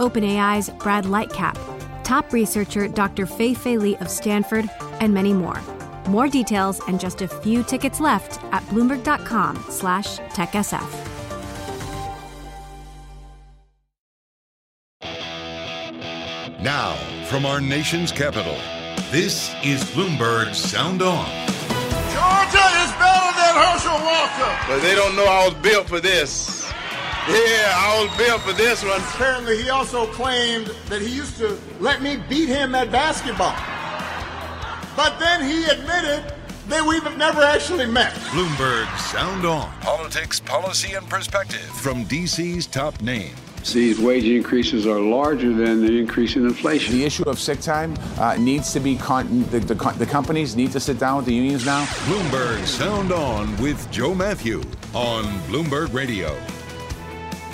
OpenAI's Brad Lightcap, top researcher Dr. Fei Fei Li of Stanford, and many more. More details and just a few tickets left at bloomberg.com slash techsf. Now, from our nation's capital, this is Bloomberg Sound On. Georgia is better than Herschel Walker. But they don't know I was built for this. Yeah, I was built for this one. Apparently, he also claimed that he used to let me beat him at basketball. But then he admitted that we've never actually met. Bloomberg Sound On. Politics, policy, and perspective from DC's top names. These wage increases are larger than the increase in inflation. The issue of sick time uh, needs to be, con- the, the, the companies need to sit down with the unions now. Bloomberg Sound On with Joe Matthew on Bloomberg Radio.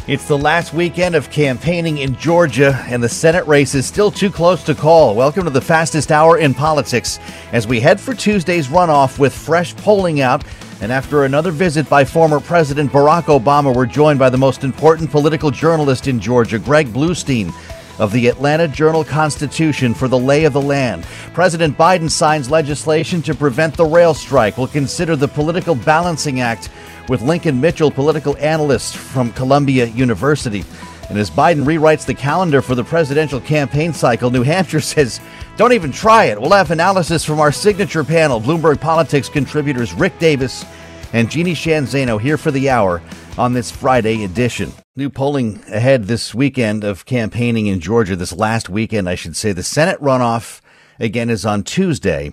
It's the last weekend of campaigning in Georgia, and the Senate race is still too close to call. Welcome to the fastest hour in politics as we head for Tuesday's runoff with fresh polling out. And after another visit by former President Barack Obama, we're joined by the most important political journalist in Georgia, Greg Bluestein of the Atlanta Journal Constitution for the lay of the land. President Biden signs legislation to prevent the rail strike. Will consider the Political Balancing Act with Lincoln Mitchell, political analyst from Columbia University. And as Biden rewrites the calendar for the presidential campaign cycle, New Hampshire says, don't even try it. We'll have analysis from our signature panel, Bloomberg Politics contributors Rick Davis and Jeannie Zaino, here for the hour on this Friday edition. New polling ahead this weekend of campaigning in Georgia, this last weekend, I should say. The Senate runoff again is on Tuesday,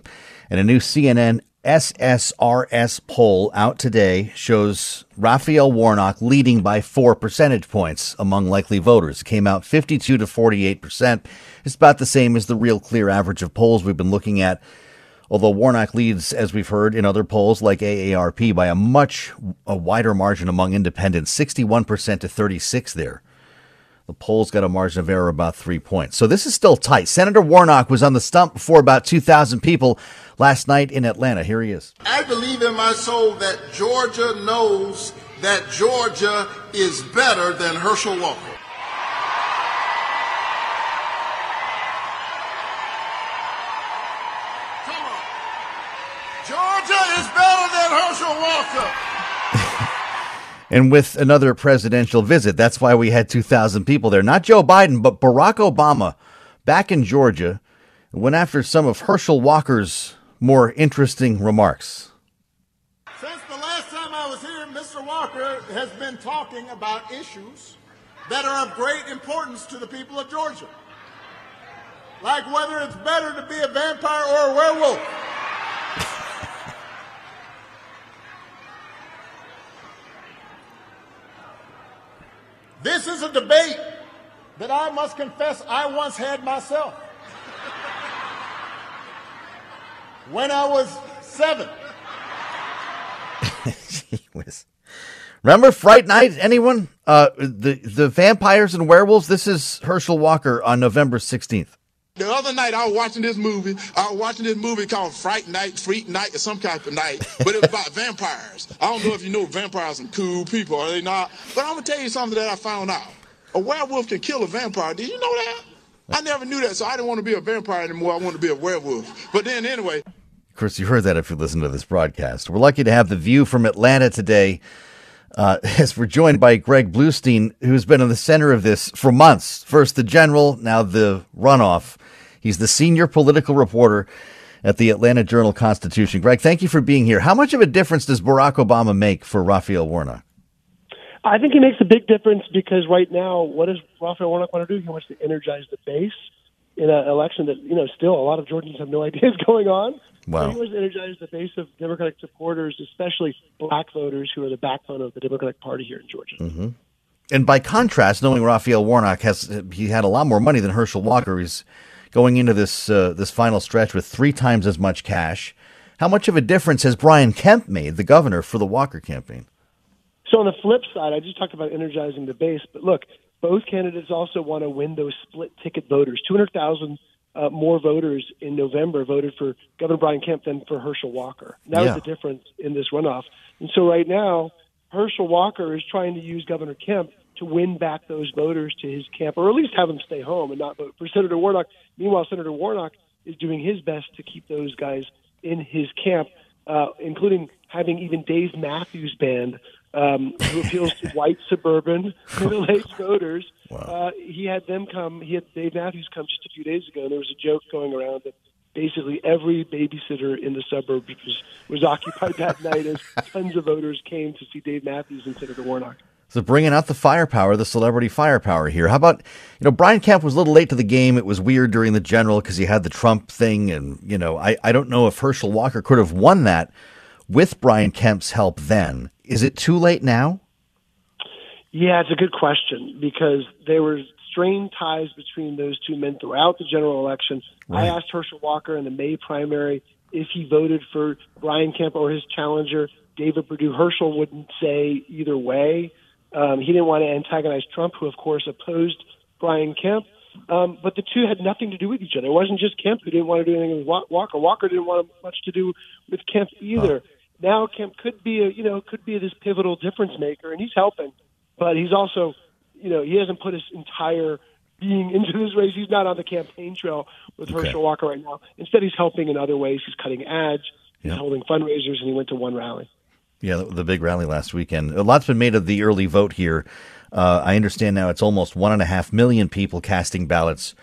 and a new CNN SSRS poll out today shows Raphael Warnock leading by four percentage points among likely voters. It came out 52 to 48 percent. It's about the same as the real clear average of polls we've been looking at. Although Warnock leads, as we've heard in other polls like AARP, by a much a wider margin among independents, 61 percent to 36 there. The polls got a margin of error about three points. So this is still tight. Senator Warnock was on the stump before about 2,000 people last night in Atlanta. Here he is. I believe in my soul that Georgia knows that Georgia is better than Herschel Walker. Come on. Georgia is better than Herschel Walker. and with another presidential visit. That's why we had 2,000 people there. Not Joe Biden, but Barack Obama back in Georgia went after some of Herschel Walker's more interesting remarks. Since the last time I was here, Mr. Walker has been talking about issues that are of great importance to the people of Georgia. Like whether it's better to be a vampire or a werewolf. This is a debate that I must confess I once had myself. When I was seven. Remember Fright Night? Anyone? Uh, the the vampires and werewolves. This is Herschel Walker on November sixteenth. The other night I was watching this movie. I was watching this movie called Fright Night, Freak Night, or some kind of night, but it was about vampires. I don't know if you know vampires are cool people, are they not? But I'm gonna tell you something that I found out. A werewolf can kill a vampire. Did you know that? I never knew that, so I didn't want to be a vampire anymore. I wanted to be a werewolf. But then anyway. Of course, you heard that if you listen to this broadcast. We're lucky to have the view from Atlanta today. Uh, as we're joined by Greg Bluestein, who's been in the center of this for months. First the general, now the runoff. He's the senior political reporter at the Atlanta Journal Constitution. Greg, thank you for being here. How much of a difference does Barack Obama make for Raphael Warnock? I think he makes a big difference because right now, what does Raphael Warnock want to do? He wants to energize the base in an election that, you know, still a lot of Georgians have no idea is going on. Wow. He wants to energize the base of Democratic supporters, especially black voters who are the backbone of the Democratic Party here in Georgia. Mm-hmm. And by contrast, knowing Raphael Warnock has he had a lot more money than Herschel Walker. He's going into this uh, this final stretch with three times as much cash. How much of a difference has Brian Kemp made, the governor, for the Walker campaign? So on the flip side, I just talked about energizing the base, but look, both candidates also want to win those split ticket voters. Two hundred thousand uh, more voters in November voted for Governor Brian Kemp than for Herschel Walker. That Yeah. was the difference in this runoff. And so right now, Herschel Walker is trying to use Governor Kemp to win back those voters to his camp, or at least have them stay home and not vote for Senator Warnock. Meanwhile, Senator Warnock is doing his best to keep those guys in his camp, uh, including having even Dave Matthews Band, um, who appeals to white suburban middle-aged voters. Uh, he had them come. He had Dave Matthews come just a few days ago, and there was a joke going around that basically every babysitter in the suburbs was was occupied that night as tons of voters came to see Dave Matthews and Senator Warnock. So bringing out the firepower, the celebrity firepower here. How about you know Brian Kemp was a little late to the game. It was weird during the general because he had the Trump thing, and you know I I don't know if Herschel Walker could have won that with Brian Kemp's help. Then is it too late now? Yeah, it's a good question because there were strained ties between those two men throughout the general election. I asked Herschel Walker in the May primary if he voted for Brian Kemp or his challenger, David Perdue. Herschel wouldn't say either way. Um, he didn't want to antagonize Trump, who, of course, opposed Brian Kemp. Um, but the two had nothing to do with each other. It wasn't just Kemp who didn't want to do anything with Walker. Walker didn't want much to do with Kemp either. Now Kemp could be a you know could be this pivotal difference maker, and he's helping. But he's also, you know, he hasn't put his entire being into this race. He's not on the campaign trail with Okay. Herschel Walker right now. Instead, he's helping in other ways. He's cutting ads, he's Yeah. holding fundraisers, and he went to one rally. Yeah, the big rally last weekend. A lot's been made of the early vote here. Uh, I understand now it's almost one and a half million people casting ballots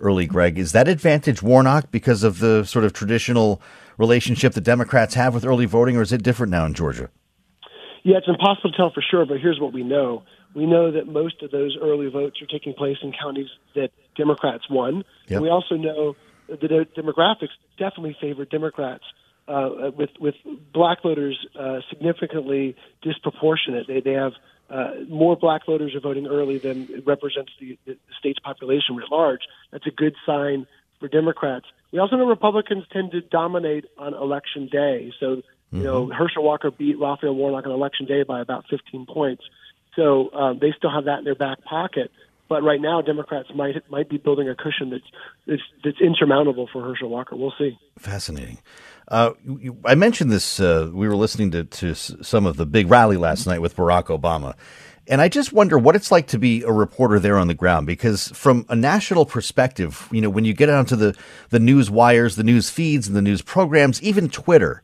early. Greg, is that advantage Warnock because of the sort of traditional relationship the Democrats have with early voting, or is it different now in Georgia? Yeah, it's impossible to tell for sure, but here's what we know. We know that most of those early votes are taking place in counties that Democrats won. Yep. We also know that the demographics definitely favor Democrats, uh, with with black voters uh, significantly disproportionate. They they have uh, more black voters are voting early than it represents the, the state's population writ large. That's a good sign for Democrats. We also know Republicans tend to dominate on election day. So, you know, Herschel Walker beat Raphael Warnock on election day by about 15 points. So um, they still have that in their back pocket. But right now, Democrats might might be building a cushion that's that's, that's insurmountable for Herschel Walker. We'll see. Fascinating. Uh, you, I mentioned this. Uh, we were listening to, to some of the big rally last night with Barack Obama. And I just wonder what it's like to be a reporter there on the ground because from a national perspective, you know, when you get onto the, the news wires, the news feeds and the news programs, even Twitter,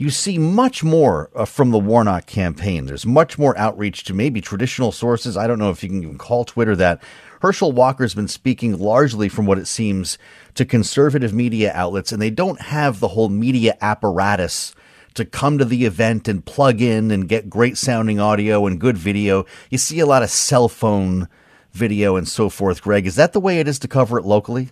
you see much more uh, from the Warnock campaign. There's much more outreach to maybe traditional sources. I don't know if you can even call Twitter that. Herschel Walker's been speaking largely from what it seems to conservative media outlets, and they don't have the whole media apparatus to come to the event and plug in and get great sounding audio and good video. You see a lot of cell phone video and so forth, Greg. Is that the way it is to cover it locally?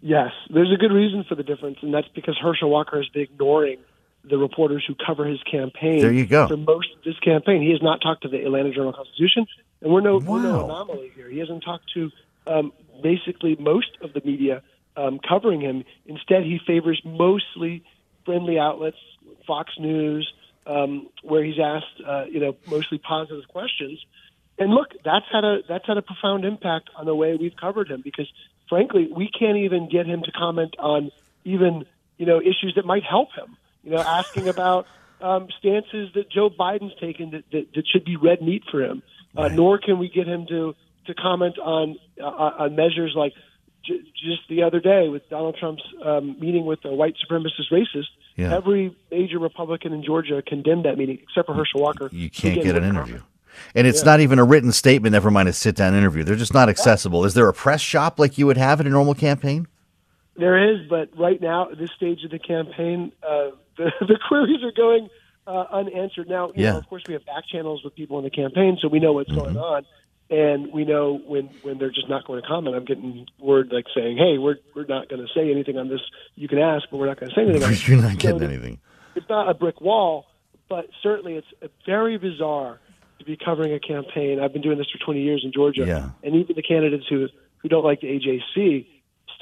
Yes, there's a good reason for the difference, and that's because Herschel Walker has been ignoring the reporters who cover his campaign. There you go. For most of this campaign, he has not talked to the Atlanta Journal Constitution, and we're no, we're no anomaly here. He hasn't talked to um, basically most of the media um, covering him. Instead, he favors mostly friendly outlets, Fox News, um, where he's asked, uh, you know, mostly positive questions. And look, that's had a that's had a profound impact on the way we've covered him because, frankly, we can't even get him to comment on even you know issues that might help him. You know, asking about um, stances that Joe Biden's taken that, that, that should be red meat for him. Uh, Nor can we get him to to comment on uh, on measures like j- just the other day with Donald Trump's um, meeting with the white supremacist racist. Yeah. Every major Republican in Georgia condemned that meeting, except for Herschel Walker. You can't get an interview. And it's Yeah. not even a written statement, never mind a sit down interview. They're just not accessible. Is there a press shop like you would have in a normal campaign? There is, but right now, at this stage of the campaign, uh, the, the queries are going uh, unanswered. Now, you Yeah. know, of course, we have back channels with people in the campaign, so we know what's going on, and we know when when they're just not going to comment. I'm getting word like saying, "Hey, we're we're not going to say anything on this. You can ask, but we're not going to say anything." You're not getting the- anything. it's not a brick wall, but certainly it's very bizarre to be covering a campaign. I've been doing this for 20 years in Georgia, Yeah. and even the candidates who who don't like the AJC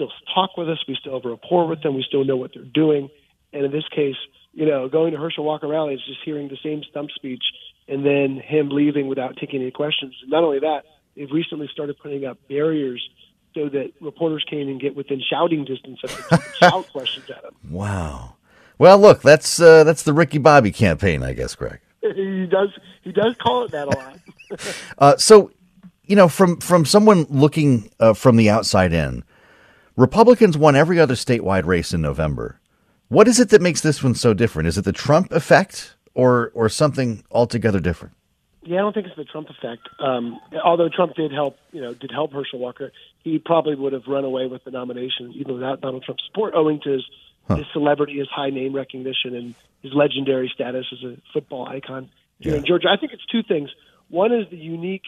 still talk with us. We still have a rapport with them. We still know what they're doing. And in this case, you know, going to Herschel Walker Rally is just hearing the same stump speech and then him leaving without taking any questions. And not only that, they've recently started putting up barriers so that reporters can't even get within shouting distance of to shout questions at him. Wow. Well, look, that's uh, that's the Ricky Bobby campaign, I guess, Greg. he does he does call it that a lot. Uh, so, you know, from from someone looking uh, from the outside in, Republicans won every other statewide race in November. What is it that makes this one so different? Is it the Trump effect, or or something altogether different? Yeah, I don't think it's the Trump effect. Um, although Trump did help, you know, did help Herschel Walker, he probably would have run away with the nomination even without Donald Trump's support, owing to his, his celebrity, his high name recognition, and his legendary status as a football icon here in Georgia. I think it's two things. One is the unique,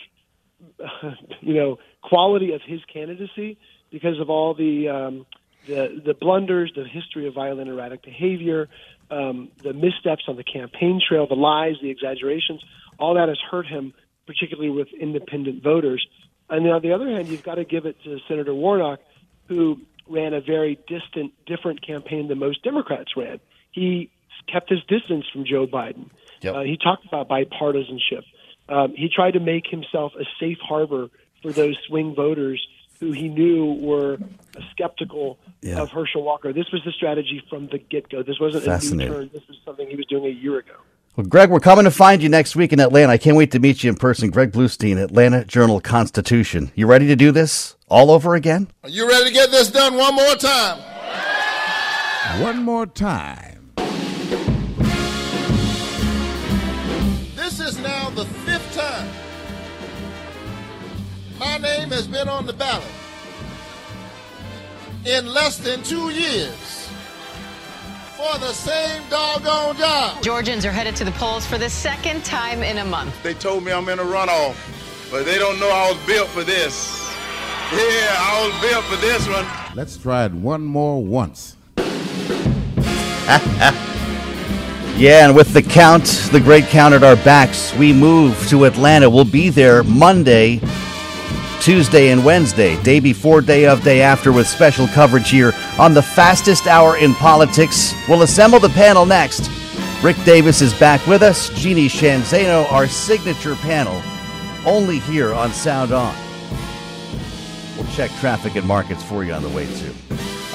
you know, quality of his candidacy because of all the um, the the blunders, the history of violent erratic behavior, um, the missteps on the campaign trail, the lies, the exaggerations. All that has hurt him, particularly with independent voters. And on the other hand, you've got to give it to Senator Warnock, who ran a very distant, different campaign than most Democrats ran. He kept his distance from Joe Biden. Yep. Uh, he talked about bipartisanship. Um, he tried to make himself a safe harbor for those swing voters who he knew were skeptical Yeah. of Herschel Walker. This was the strategy from the get go. This wasn't a new turn. This was something he was doing a year ago. Well, Greg, we're coming to find you next week in Atlanta. I can't wait to meet you in person. Greg Bluestein, Atlanta Journal Constitution. You ready to do this all over again? Are you ready to get this done one more time? One more time. My name has been on the ballot in less than two years for the same doggone job. Georgians are headed to the polls for the second time in a month. They told me I'm in a runoff, but they don't know I was built for this. Yeah, I was built for this one. Let's try it one more once. Yeah, and with the count, the great count at our backs, we move to Atlanta. We'll be there Monday, Tuesday, and Wednesday, day before, day of, day after, with special coverage here on the fastest hour in politics. We'll assemble the panel next. Rick Davis is back with us, Jeannie Zaino, our signature panel, only here on Sound On. We'll check traffic and markets for you on the way, too.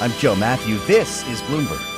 I'm Joe Matthew. This is Bloomberg.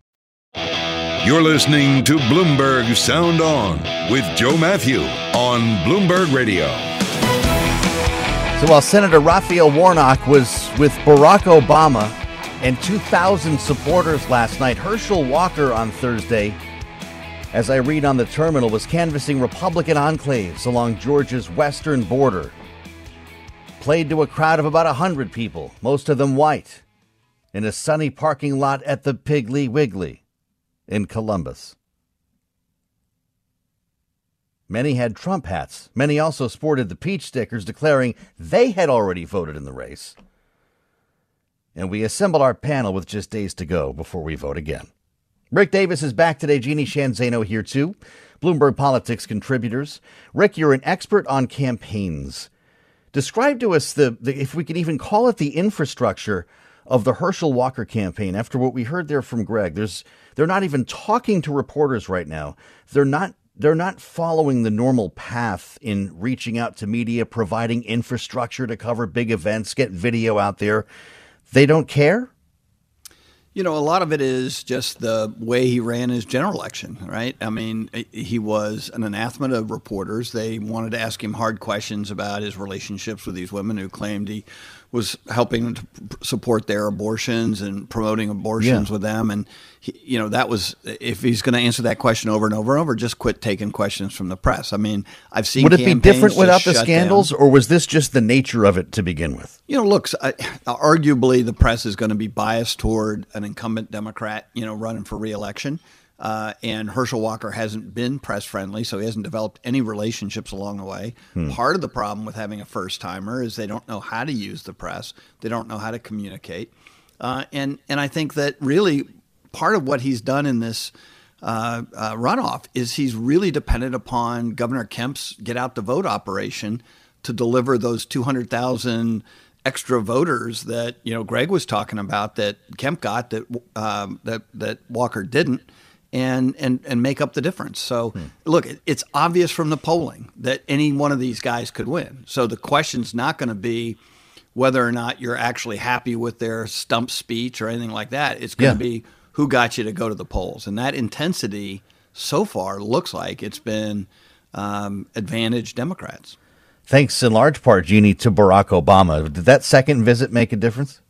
You're listening to Bloomberg Sound On with Joe Matthew on Bloomberg Radio. So while Senator Raphael Warnock was with Barack Obama and 2,000 supporters last night, Herschel Walker on Thursday, as I read on the terminal, was canvassing Republican enclaves along Georgia's western border. Played to a crowd of about 100 people, most of them white, in a sunny parking lot at the Piggly Wiggly in Columbus. Many had Trump hats. Many also sported the peach stickers declaring they had already voted in the race. And we assemble our panel with just days to go before we vote again. Rick Davis is back today. Jeannie Zaino here too. Bloomberg Politics contributors. Rick, you're an expert on campaigns. Describe to us the, the if we can even call it the infrastructure of the Herschel Walker campaign, after what we heard there from Greg, there's they're not even talking to reporters right now. They're not they're not following the normal path in reaching out to media, providing infrastructure to cover big events, get video out there. They don't care. You know, a lot of it is just the way he ran his general election, right? I mean, he was an anathema to reporters. They wanted to ask him hard questions about his relationships with these women who claimed he was helping to support their abortions and promoting abortions yeah. with them. And, he, you know, that was, if he's going to answer that question over and over and over, just quit taking questions from the press. I mean, I've seen Would it be different without the scandals, down. or was this just the nature of it to begin with? You know, look, I, arguably the press is going to be biased toward an incumbent Democrat, you know, running for reelection. Uh, and Herschel Walker hasn't been press friendly, so he hasn't developed any relationships along the way. Hmm. Part of the problem with having a first timer is they don't know how to use the press, they don't know how to communicate, uh, and and I think that really part of what he's done in this. Uh, uh runoff is he's really dependent upon Governor Kemp's get out the vote operation to deliver those 200,000 extra voters that you know Greg was talking about that Kemp got that um, that that Walker didn't and and and make up the difference. So hmm. look, it's obvious from the polling that any one of these guys could win. So the question's not going to be whether or not you're actually happy with their stump speech or anything like that. It's going to yeah. be who got you to go to the polls, and that intensity so far looks like it's been um, advantage Democrats. Thanks in large part, Jeannie, to Barack Obama. Did that second visit make a difference?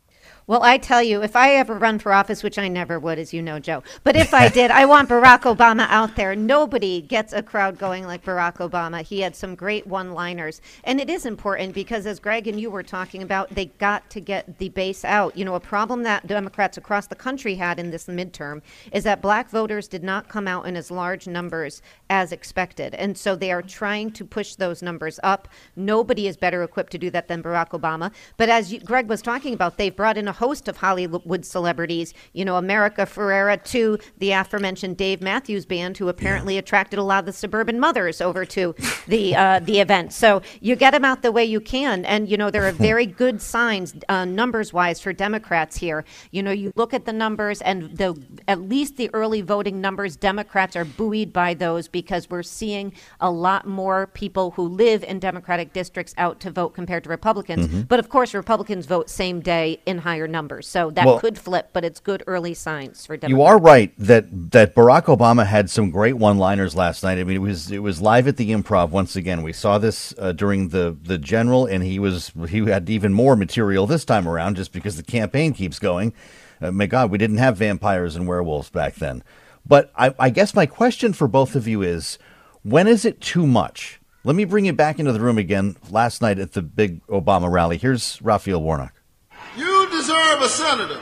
Well, I tell you, if I ever run for office, which I never would, as you know, Joe, but if I did, I want Barack Obama out there. Nobody gets a crowd going like Barack Obama. He had some great one liners. And it is important because, as Greg and you were talking about, they got to get the base out. You know, a problem that Democrats across the country had in this midterm is that black voters did not come out in as large numbers as expected. And so they are trying to push those numbers up. Nobody is better equipped to do that than Barack Obama. But as you, Greg was talking about, they've brought in a host of Hollywood celebrities, you know, America Ferrera to the aforementioned Dave Matthews Band, who apparently yeah. attracted a lot of the suburban mothers over to the uh, the event. So you get them out the way you can, and you know there are very good signs uh, numbers wise for Democrats here. You know, you look at the numbers, and the at least the early voting numbers, Democrats are buoyed by those because we're seeing a lot more people who live in Democratic districts out to vote compared to Republicans. Mm-hmm. But of course, Republicans vote same day in higher higher numbers. So that well, could flip, but it's good early signs for Democrats. You are right that that Barack Obama had some great one-liners last night. I mean, it was it was live at the Improv once again. We saw this uh, during the the general, and he was he had even more material this time around, just because the campaign keeps going. Uh, my God, we didn't have vampires and werewolves back then. But I, I guess my question for both of you is, when is it too much? Let me bring you back into the room again. Last night at the big Obama rally, here's Raphael Warnock deserve a senator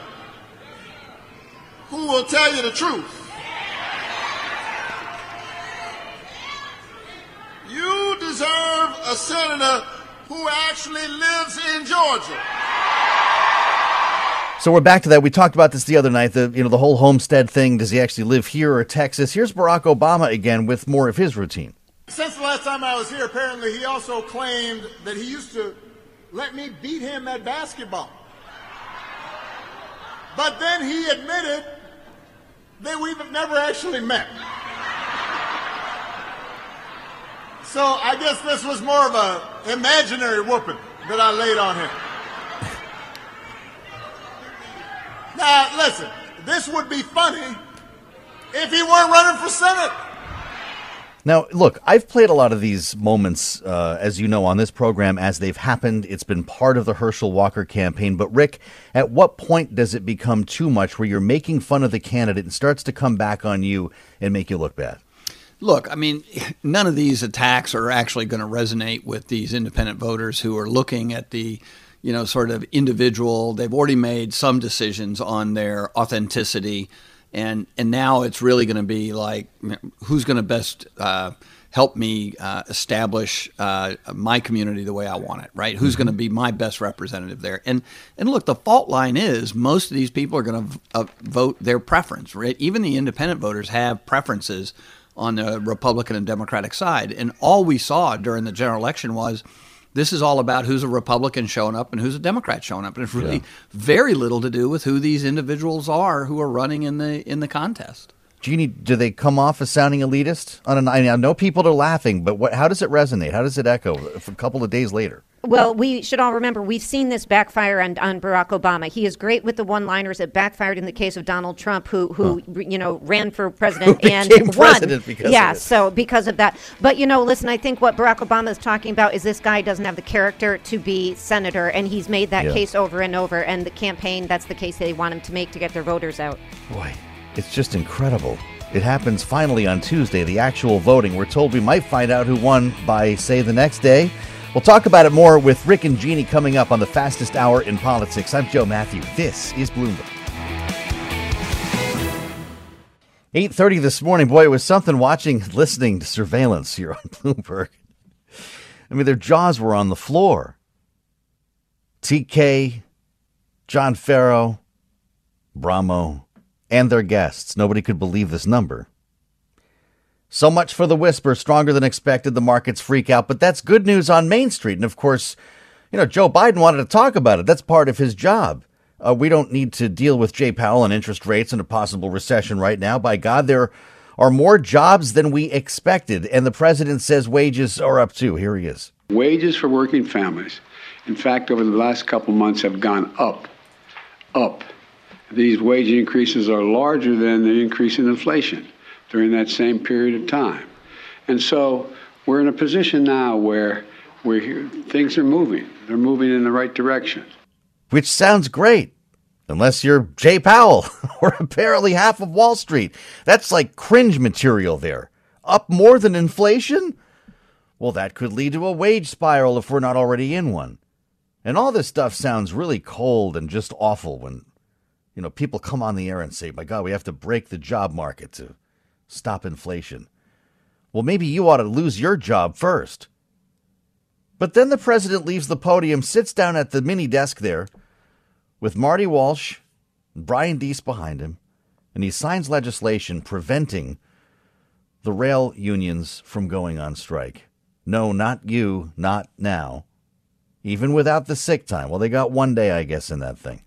who will tell you the truth. You deserve a senator who actually lives in Georgia. So we're back to that. We talked about this the other night. The you know the whole homestead thing. Does he actually live here or Texas? Here's Barack Obama again with more of his routine. Since the last time I was here, apparently he also claimed that he used to let me beat him at basketball. But then he admitted that we've never actually met. So I guess this was more of an imaginary whooping that I laid on him. Now, listen, this would be funny if he weren't running for Senate. Now, look, I've played a lot of these moments, uh, as you know, on this program as they've happened. It's been part of the Herschel Walker campaign. But, Rick, at what point does it become too much where you're making fun of the candidate and starts to come back on you and make you look bad? Look, I mean, none of these attacks are actually going to resonate with these independent voters who are looking at the you know, sort of individual. They've already made some decisions on their authenticity and and now it's really going to be like who's going to best uh, help me uh, establish uh, my community the way I want it, right? Who's mm-hmm. going to be my best representative there? And and look, the fault line is most of these people are going to uh, vote their preference, right? Even the independent voters have preferences on the Republican and Democratic side, and all we saw during the general election was This is all about who's a Republican showing up and who's a Democrat showing up, and it's really very little to do with who these individuals are who are running in the in the contest. Jeannie, do they come off as sounding elitist? On an, I know people are laughing, but what, how does it resonate? How does it echo a couple of days later? Well, we should all remember we've seen this backfire on, on Barack Obama. He is great with the one-liners. It backfired in the case of Donald Trump, who who huh. you know ran for president and won. President because yeah, so because of that. But you know, listen, I think what Barack Obama is talking about is this guy doesn't have the character to be senator, and he's made that yeah. case over and over. And the campaign, that's the case they want him to make to get their voters out. Boy, it's just incredible. It happens finally on Tuesday, the actual voting. We're told we might find out who won by, say, the next day. We'll talk about it more with Rick and Jeannie coming up on the fastest hour in politics. I'm Joe Matthew. This is Bloomberg. 8:30 this morning. Boy, it was something watching, listening to surveillance here on Bloomberg. I mean, their jaws were on the floor. TK, John Ferro, Bramo, and their guests. Nobody could believe this number. So much for the whisper, stronger than expected. The markets freak out, but that's good news on Main Street. And of course, you know, Joe Biden wanted to talk about it. That's part of his job. Uh, we don't need to deal with Jay Powell and interest rates and a possible recession right now. By God, there are more jobs than we expected. And the president says wages are up too. Here he is. Wages for working families, in fact, over the last couple months have gone up. Up. These wage increases are larger than the increase in inflation during that same period of time. And so we're in a position now where we're, things are moving. They're moving in the right direction. Which sounds great, unless you're Jay Powell or apparently half of Wall Street. That's like cringe material there. Up more than inflation? Well, that could lead to a wage spiral if we're not already in one. And all this stuff sounds really cold and just awful when, you know, people come on the air and say, my God, we have to break the job market to stop inflation. Well, maybe you ought to lose your job first. But then the president leaves the podium, sits down at the mini desk there with Marty Walsh and Brian Deese behind him, and he signs legislation preventing the rail unions from going on strike. No, not you, not now. Even without the sick time. Well, they got one day, I guess, in that thing.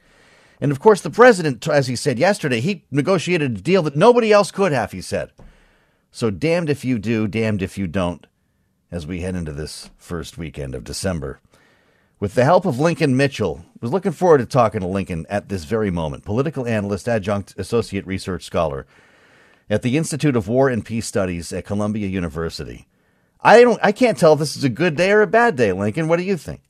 And of course, the president, as he said yesterday, he negotiated a deal that nobody else could have, he said. So damned if you do, damned if you don't, as we head into this first weekend of December. With the help of Lincoln Mitchell, was looking forward to talking to Lincoln at this very moment. Political analyst, adjunct associate research scholar at the Institute of War and Peace Studies at Columbia University. I don't I can't tell if this is a good day or a bad day, Lincoln. What do you think?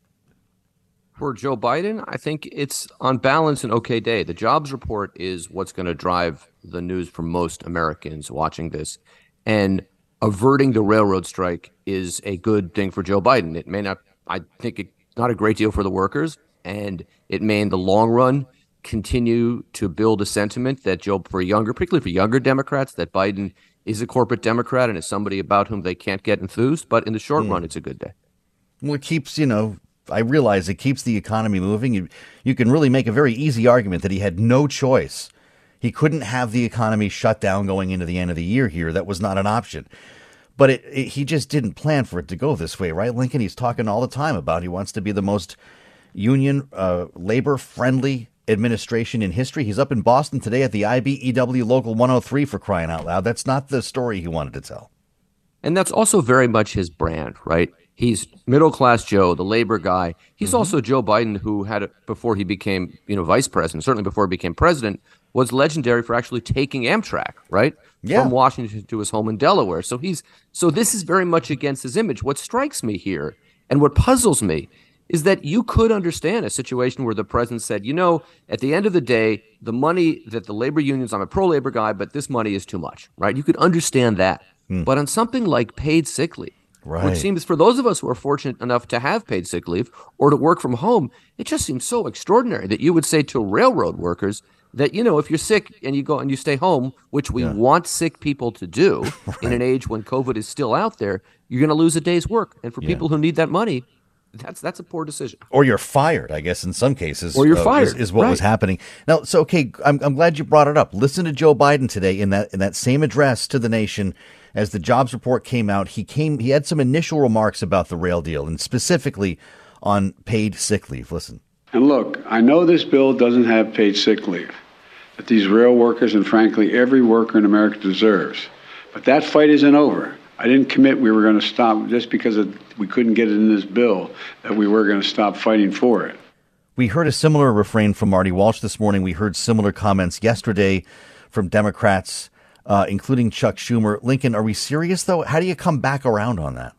For Joe Biden, I think it's on balance an okay day. The jobs report is what's going to drive the news for most Americans watching this. And averting the railroad strike is a good thing for Joe Biden. It may not, I think it's not a great deal for the workers. And it may, in the long run, continue to build a sentiment that Joe, for younger, particularly for younger Democrats, that Biden is a corporate Democrat and is somebody about whom they can't get enthused. But in the short mm. run, it's a good day. Well, it keeps, you know, I realize it keeps the economy moving. You, you can really make a very easy argument that he had no choice. He couldn't have the economy shut down going into the end of the year here. That was not an option. But it, it, he just didn't plan for it to go this way, right, Lincoln? He's talking all the time about he wants to be the most union, uh, labor friendly administration in history. He's up in Boston today at the IBEW Local 103 for crying out loud. That's not the story he wanted to tell. And that's also very much his brand, right? He's middle class Joe, the labor guy. He's mm-hmm. also Joe Biden, who had before he became, you know, vice president, certainly before he became president, was legendary for actually taking Amtrak, right, yeah. from Washington to his home in Delaware. So he's so this is very much against his image. What strikes me here, and what puzzles me, is that you could understand a situation where the president said, you know, at the end of the day, the money that the labor unions, I'm a pro labor guy, but this money is too much, right? You could understand that. Hmm. But on something like paid sick leave Right. Which seems for those of us who are fortunate enough to have paid sick leave or to work from home, it just seems so extraordinary that you would say to railroad workers that you know if you're sick and you go and you stay home, which we yeah. want sick people to do right. in an age when COVID is still out there, you're going to lose a day's work. And for yeah. people who need that money, that's that's a poor decision. Or you're fired, I guess, in some cases. Or you're uh, fired is, is what right. was happening. Now, so okay, I'm I'm glad you brought it up. Listen to Joe Biden today in that in that same address to the nation as the jobs report came out, he came he had some initial remarks about the rail deal and specifically on paid sick leave. Listen. And look, I know this bill doesn't have paid sick leave that these rail workers and frankly every worker in America deserves. But that fight isn't over. I didn't commit we were going to stop just because we couldn't get it in this bill that we were going to stop fighting for it. We heard a similar refrain from Marty Walsh this morning. We heard similar comments yesterday from Democrats, uh, including Chuck Schumer. Lincoln, are we serious though? How do you come back around on that?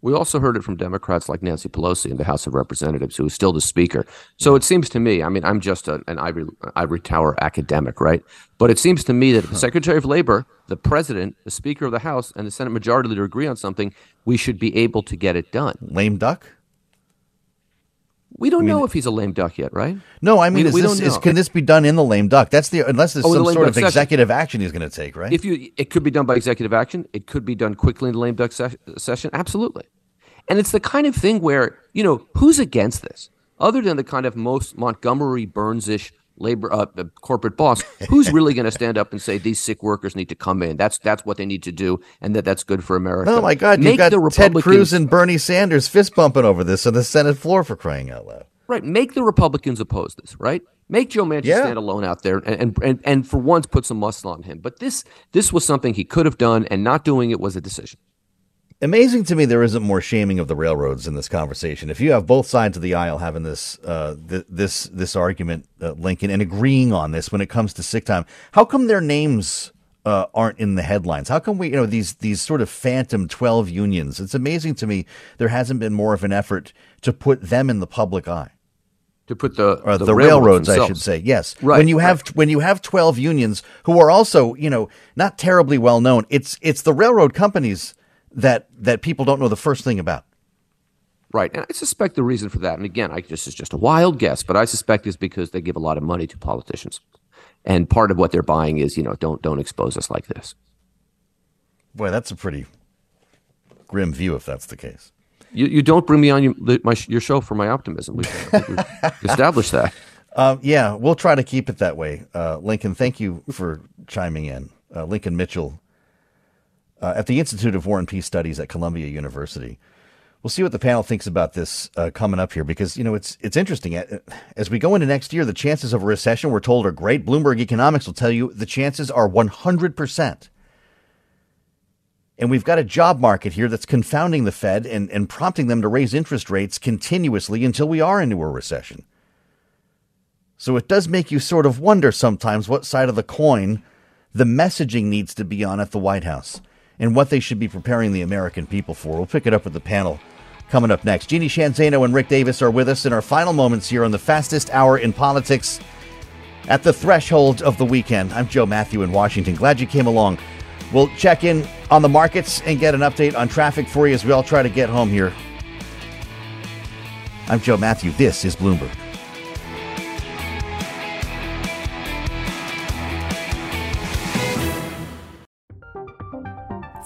We also heard it from Democrats like Nancy Pelosi in the House of Representatives, who is still the Speaker. So it seems to me, I mean, I'm just a, an ivory, ivory tower academic, right? But it seems to me that if the Secretary of Labor, the President, the Speaker of the House, and the Senate Majority Leader agree on something, we should be able to get it done. Lame duck? We don't I mean, know if he's a lame duck yet, right? No, I mean, we, is we this, is, can this be done in the lame duck? That's the unless there's oh, some the sort of session. executive action he's going to take, right? If you, it could be done by executive action. It could be done quickly in the lame duck se- session. Absolutely. And it's the kind of thing where, you know, who's against this? Other than the kind of most Montgomery Burns ish labor uh, corporate boss, who's really going to stand up and say these sick workers need to come in? That's that's what they need to do, and that that's good for America. Oh my God! Make you've got Ted Cruz and Bernie Sanders fist bumping over this on the Senate floor for crying out loud. Right. Make the Republicans oppose this. Right. Make Joe Manchin yeah. stand alone out there and, and and and for once put some muscle on him. But this this was something he could have done, and not doing it was a decision amazing to me there isn't more shaming of the railroads in this conversation. If you have both sides of the aisle having this uh, th- this this argument, uh, Lincoln, and agreeing on this when it comes to sick time, how come their names uh, aren't in the headlines? How come we, you know, these these sort of phantom twelve unions? It's amazing to me there hasn't been more of an effort to put them in the public eye. To put the the, the railroads, I should say, yes. Right. When you have right. when you have twelve unions who are also, you know, not terribly well known, it's it's the railroad companies that that people don't know the first thing about. Right, and I suspect the reason for that, and again, I, this is just a wild guess, but I suspect is because they give a lot of money to politicians, and part of what they're buying is, you know, don't don't expose us like this. Boy, that's a pretty grim view if that's the case. You, you don't bring me on your, my, your show for my optimism. We've established that. Uh, yeah, we'll try to keep it that way. Uh, Lincoln, thank you for chiming in. Uh, Lincoln Mitchell uh, at the Institute of War and Peace Studies at Columbia University. We'll see what the panel thinks about this uh, coming up here because you know it's it's interesting. As we go into next year, the chances of a recession we're told are great. Bloomberg Economics will tell you the chances are 100 percent. And we've got a job market here that's confounding the Fed and, and prompting them to raise interest rates continuously until we are into a recession. So it does make you sort of wonder sometimes what side of the coin the messaging needs to be on at the White House and what they should be preparing the American people for. We'll pick it up with the panel coming up next. Jeannie Zaino and Rick Davis are with us in our final moments here on the fastest hour in politics at the threshold of the weekend. I'm Joe Matthew in Washington. Glad you came along. We'll check in on the markets and get an update on traffic for you as we all try to get home here. I'm Joe Matthew. This is Bloomberg.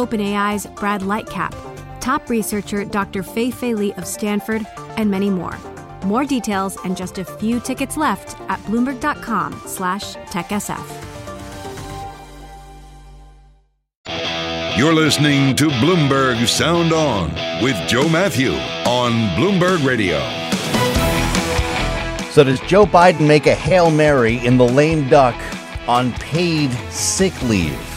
OpenAI's Brad Lightcap, top researcher Dr. Fei Fei Li of Stanford, and many more. More details and just a few tickets left at bloomberg.com slash techsf. You're listening to Bloomberg Sound On with Joe Matthew on Bloomberg Radio. So does Joe Biden make a Hail Mary in the lame duck on paid sick leave?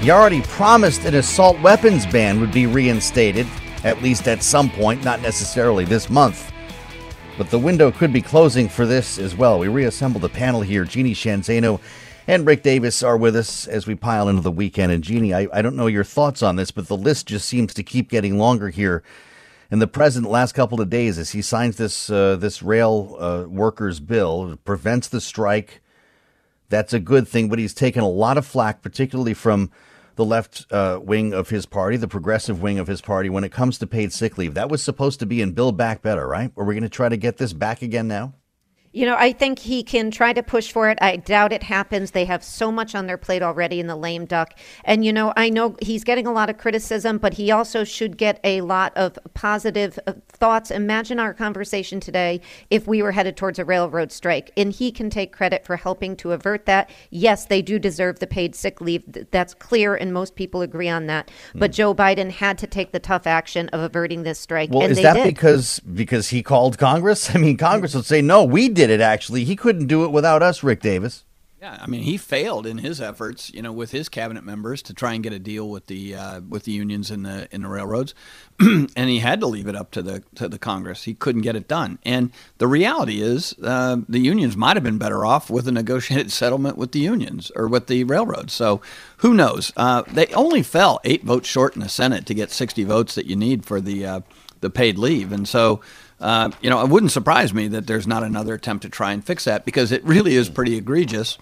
He already promised an assault weapons ban would be reinstated, at least at some point, not necessarily this month. But the window could be closing for this as well. We reassemble the panel here. Jeannie Zaino and Rick Davis are with us as we pile into the weekend. And Jeannie, I, I don't know your thoughts on this, but the list just seems to keep getting longer here. And the president, last couple of days, as he signs this uh, this rail uh, workers bill, prevents the strike. That's a good thing, but he's taken a lot of flack, particularly from the left uh, wing of his party, the progressive wing of his party, when it comes to paid sick leave. That was supposed to be in Build Back Better, right? Are we going to try to get this back again now? You know, I think he can try to push for it. I doubt it happens. They have so much on their plate already in the lame duck. And, you know, I know he's getting a lot of criticism, but he also should get a lot of positive uh, thoughts. Imagine our conversation today if we were headed towards a railroad strike. And he can take credit for helping to avert that. Yes, they do deserve the paid sick leave. That's clear, and most people agree on that. Mm. But Joe Biden had to take the tough action of averting this strike. Well, is that did. because because he called Congress? I mean, Congress would say, no, we did did it actually. He couldn't do it without us, Rick Davis. Yeah, I mean, he failed in his efforts, you know, with his cabinet members to try and get a deal with the uh, with the unions in the in the railroads, and he had to leave it up to the to the Congress. He couldn't get it done, and the reality is, uh, the unions might have been better off with a negotiated settlement with the unions or with the railroads. So, who knows? Uh, they only fell eight votes short in the Senate to get sixty votes that you need for the uh, the paid leave, and so. Uh, you know, it wouldn't surprise me that there's not another attempt to try and fix that because it really is pretty egregious.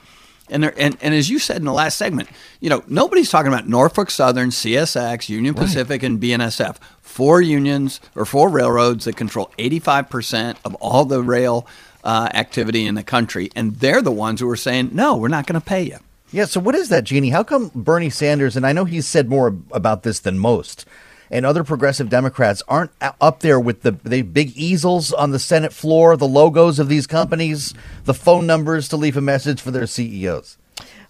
And, there, and and as you said in the last segment, you know, nobody's talking about Norfolk Southern, CSX, Union Pacific, right. and BNSF. Four unions or four railroads that control 85% of all the rail uh, activity in the country, and they're the ones who are saying, "No, we're not going to pay you." Yeah. So what is that, Jeannie? How come Bernie Sanders? And I know he's said more about this than most and other progressive Democrats aren't up there with the, the big easels on the Senate floor, the logos of these companies, the phone numbers to leave a message for their CEOs.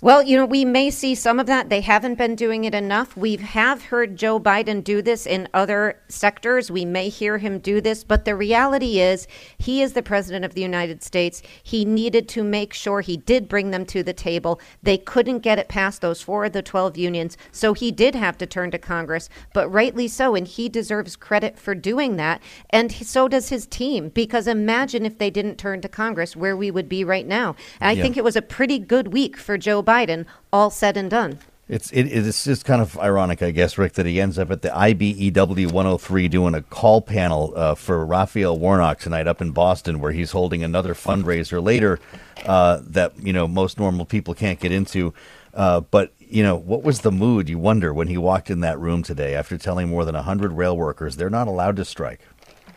Well, you know, we may see some of that. They haven't been doing it enough. We have heard Joe Biden do this in other sectors. We may hear him do this, but the reality is he is the president of the United States. He needed to make sure he did bring them to the table. They couldn't get it past those four of the 12 unions, so he did have to turn to Congress, but rightly so, and he deserves credit for doing that. And so does his team, because imagine if they didn't turn to Congress, where we would be right now. I yeah. think it was a pretty good week for Joe Biden Biden, all said and done. It's it, it's just kind of ironic, I guess, Rick, that he ends up at the IBEW 103 doing a call panel uh, for Raphael Warnock tonight up in Boston, where he's holding another fundraiser later uh, that you know most normal people can't get into. Uh, but you know, what was the mood? You wonder when he walked in that room today after telling more than hundred rail workers they're not allowed to strike.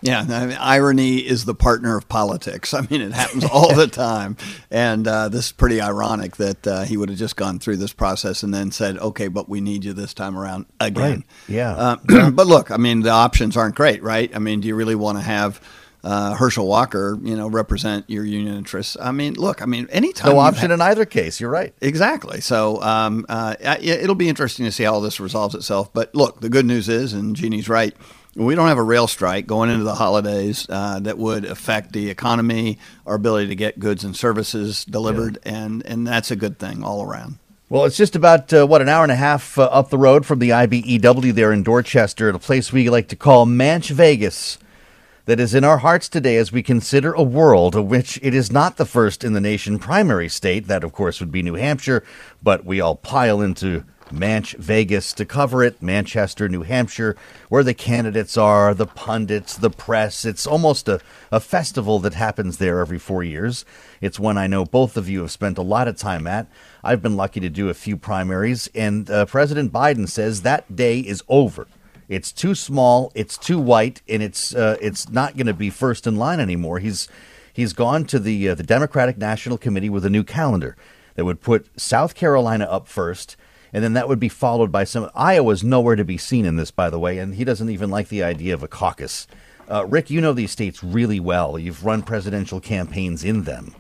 Yeah, I mean, irony is the partner of politics. I mean, it happens all the time, and uh, this is pretty ironic that uh, he would have just gone through this process and then said, "Okay, but we need you this time around again." Right. Yeah. Uh, but look, I mean, the options aren't great, right? I mean, do you really want to have? Uh, Herschel Walker, you know, represent your union interests. I mean, look, I mean, anytime. No option in either case. You're right. Exactly. So um, uh, it'll be interesting to see how all this resolves itself. But look, the good news is, and Jeannie's right, we don't have a rail strike going into the holidays uh, that would affect the economy, our ability to get goods and services delivered, yeah. and and that's a good thing all around. Well, it's just about uh, what an hour and a half uh, up the road from the IBEW there in Dorchester, a place we like to call Manch Vegas. That is in our hearts today as we consider a world of which it is not the first in the nation primary state. That, of course, would be New Hampshire, but we all pile into Manch Vegas to cover it, Manchester, New Hampshire, where the candidates are, the pundits, the press. It's almost a, a festival that happens there every four years. It's one I know both of you have spent a lot of time at. I've been lucky to do a few primaries, and uh, President Biden says that day is over. It's too small, it's too white, and it's uh, it's not going to be first in line anymore. He's he's gone to the uh, the Democratic National Committee with a new calendar that would put South Carolina up first and then that would be followed by some. Iowa's nowhere to be seen in this, by the way, and he doesn't even like the idea of a caucus. Uh, Rick, you know these states really well. You've run presidential campaigns in them.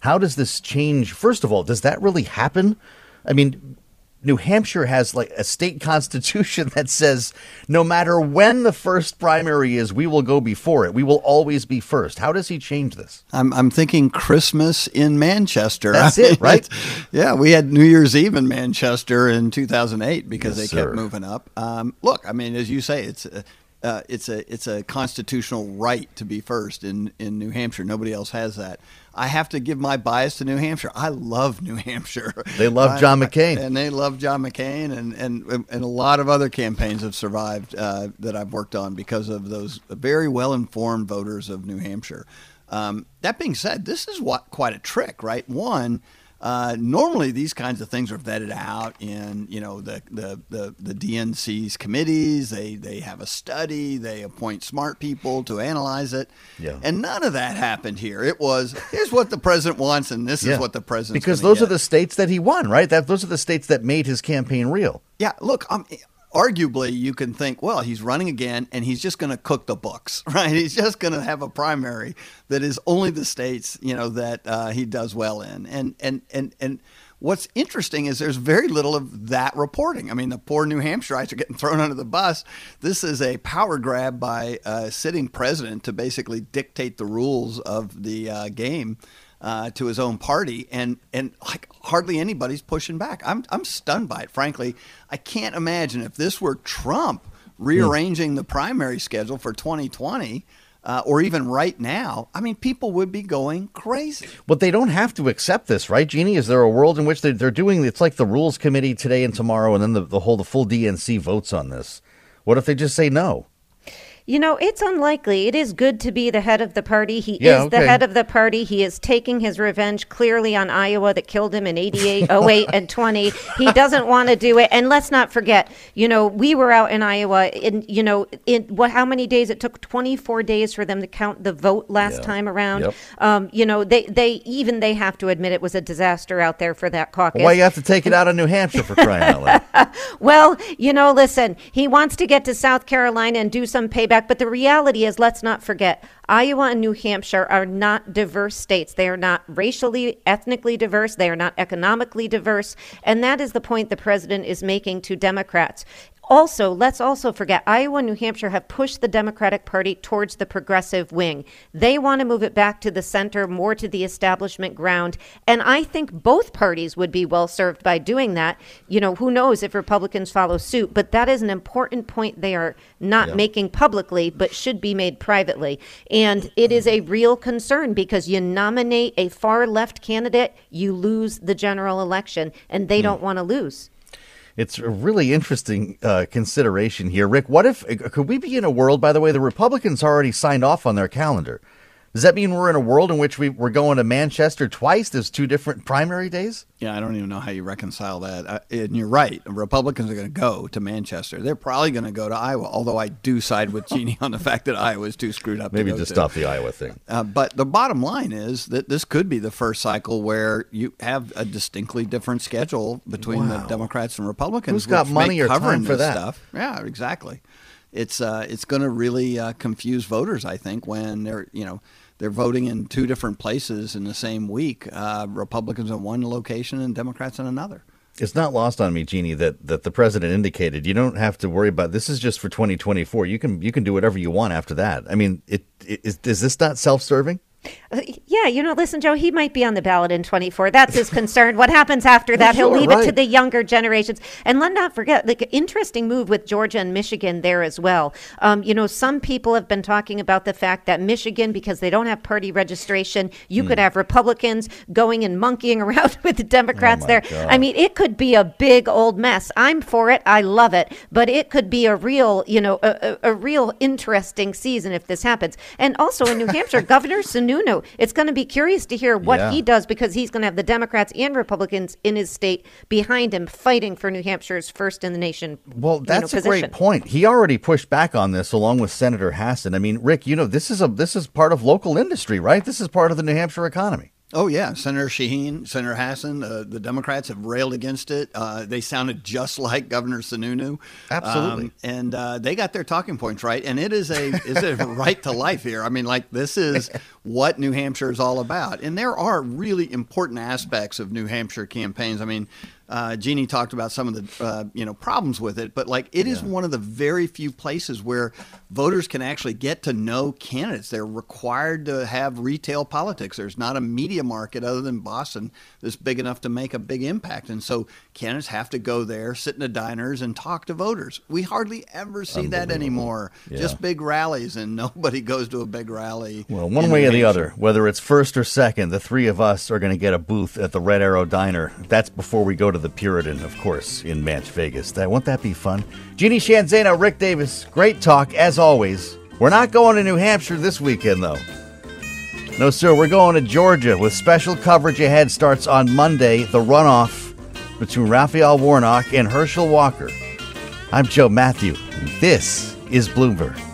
How does this change? First of all, does that really happen? I mean, New Hampshire has like a state constitution that says no matter when the first primary is, we will go before it. We will always be first. How does he change this? I'm, I'm thinking Christmas in Manchester. That's it, right? yeah, we had New Year's Eve in Manchester in 2008 because yes, they kept moving up. Um, look, I mean, as you say, it's. Uh, uh, it's a it's a constitutional right to be first in, in New Hampshire. Nobody else has that. I have to give my bias to New Hampshire. I love New Hampshire. They love John McCain, and they love John McCain, and and and a lot of other campaigns have survived uh, that I've worked on because of those very well informed voters of New Hampshire. Um, that being said, this is what quite a trick, right? One. Uh, normally, these kinds of things are vetted out in you know the the the, the DNC's committees. They they have a study. They appoint smart people to analyze it. Yeah. And none of that happened here. It was here's what the president wants, and this Yeah. is what the president because those are the states that he won, right? That those are the states that made his campaign real. Yeah, look, um, arguably you can think, well, he's running again and he's just going to cook the books, right? He's just going to have a primary that is only the states, you know, that uh, he does well in. And and and and what's interesting is there's very little of that reporting. I mean, the poor New Hampshireites are getting thrown under the bus. This is a power grab by a sitting president to basically dictate the rules of the uh, game uh, to his own party, and and like hardly anybody's pushing back. I'm I'm stunned by it. Frankly, I can't imagine if this were Trump rearranging the primary schedule for 2020. Uh, or even right now, I mean, people would be going crazy. But they don't have to accept this, right, Jeannie? Is there a world in which they're, they're doing it's like the rules committee today and tomorrow, and then the, the whole the full DNC votes on this? What if they just say no? You know, it's unlikely. It is good to be the head of the party. He Yeah, is the head of the party. He is taking his revenge clearly on Iowa that killed him in 88, 08, and 20. He doesn't want to do it. And let's not forget, you know, we were out in Iowa in, you know, in what, how many days? It took 24 days for them to count the vote last Yeah. time around. Yep. Um, you know, they, they, even they have to admit it was a disaster out there for that caucus. Why you have to take it out of New Hampshire for crying out loud? Well, you know, listen, he wants to get to South Carolina and do some payback, but the reality is, let's not forget, Iowa and New Hampshire are not diverse states. They are not racially, ethnically diverse. They are not economically diverse. And that is the point the president is making to Democrats. Also, let's also forget Iowa and New Hampshire have pushed the Democratic Party towards the progressive wing. They want to move it back to the center, more to the establishment ground. And I think both parties would be well served by doing that. You know, who knows if Republicans follow suit, but that is an important point they are not Yeah. making publicly, but should be made privately. And it is a real concern because you nominate a far left candidate, you lose the general election, and they hmm. don't want to lose. It's a really interesting uh, consideration here, Rick. What if could we be in a world? By the way, the Republicans already signed off on their calendar. Does that mean we're in a world in which we, we're going to Manchester twice? There's two different primary days. Yeah, I don't even know how you reconcile that. Uh, and you're right. Republicans are going to go to Manchester. They're probably going to go to Iowa, although I do side with Jeannie on the fact that Iowa is too screwed up. Maybe to just to. stop the Iowa thing. Uh, but the bottom line is that this could be the first cycle where you have a distinctly different schedule between the Democrats and Republicans. Who's got money or time covering for that? Stuff. Yeah, exactly. It's uh, it's going to really uh, confuse voters. I think when they're you know they're voting in two different places in the same week. Uh, Republicans in one location and Democrats in another. It's not lost on me, Jeannie, that, that the president indicated you don't have to worry about this. Is just for 2024. You can you can do whatever you want after that. I mean, it, it is, is this not self-serving? Uh, yeah, you know, listen, Joe, he might be on the ballot in 24. That's his concern. What happens after that? He'll leave it to the younger generations. And let not forget, like, interesting move with Georgia and Michigan there as well. Um, you know, some people have been talking about the fact that Michigan, because they don't have party registration, you Hmm. could have Republicans going and monkeying around with the Democrats Oh, there. God. I mean, it could be a big old mess. I'm for it. I love it. But it could be a real, you know, a, a, a real interesting season if this happens. And also in New Hampshire, Governor Sununu, it's going to be curious to hear what Yeah. he does because he's going to have the Democrats and Republicans in his state behind him fighting for New Hampshire's first in the nation. Well, you know, that's a great point. He already pushed back on this along with Senator Hassan. I mean, Rick, you know, this is a this is part of local industry, right? This is part of the New Hampshire economy. Oh yeah, Senator Shaheen, Senator Hassan, uh, the Democrats have railed against it. Uh, they sounded just like Governor Sununu. Absolutely. Um, and uh, they got their talking points right. And it is a is a right to life here. I mean, like this is what New Hampshire is all about. And there are really important aspects of New Hampshire campaigns. I mean. Uh, Jeannie talked about some of the uh, you know problems with it, but like it is one of the very few places where voters can actually get to know candidates. They're required to have retail politics. There's not a media market other than Boston that's big enough to make a big impact, and so candidates have to go there, sit in the diners, and talk to voters. We hardly ever see that anymore. Yeah. Just big rallies, and nobody goes to a big rally. Well, one way or the other, whether it's first or second, the three of us are going to get a booth at the Red Arrow Diner. That's before we go to the Puritan, of course, in Manch Vegas. That won't that be fun? Jeannie Zaino, Rick Davis, great talk as always. We're not going to New Hampshire this weekend though. No, sir, we're going to Georgia with special coverage ahead. Starts on Monday, the runoff between Raphael Warnock and Herschel Walker. I'm Joe Matthew. This is Bloomberg.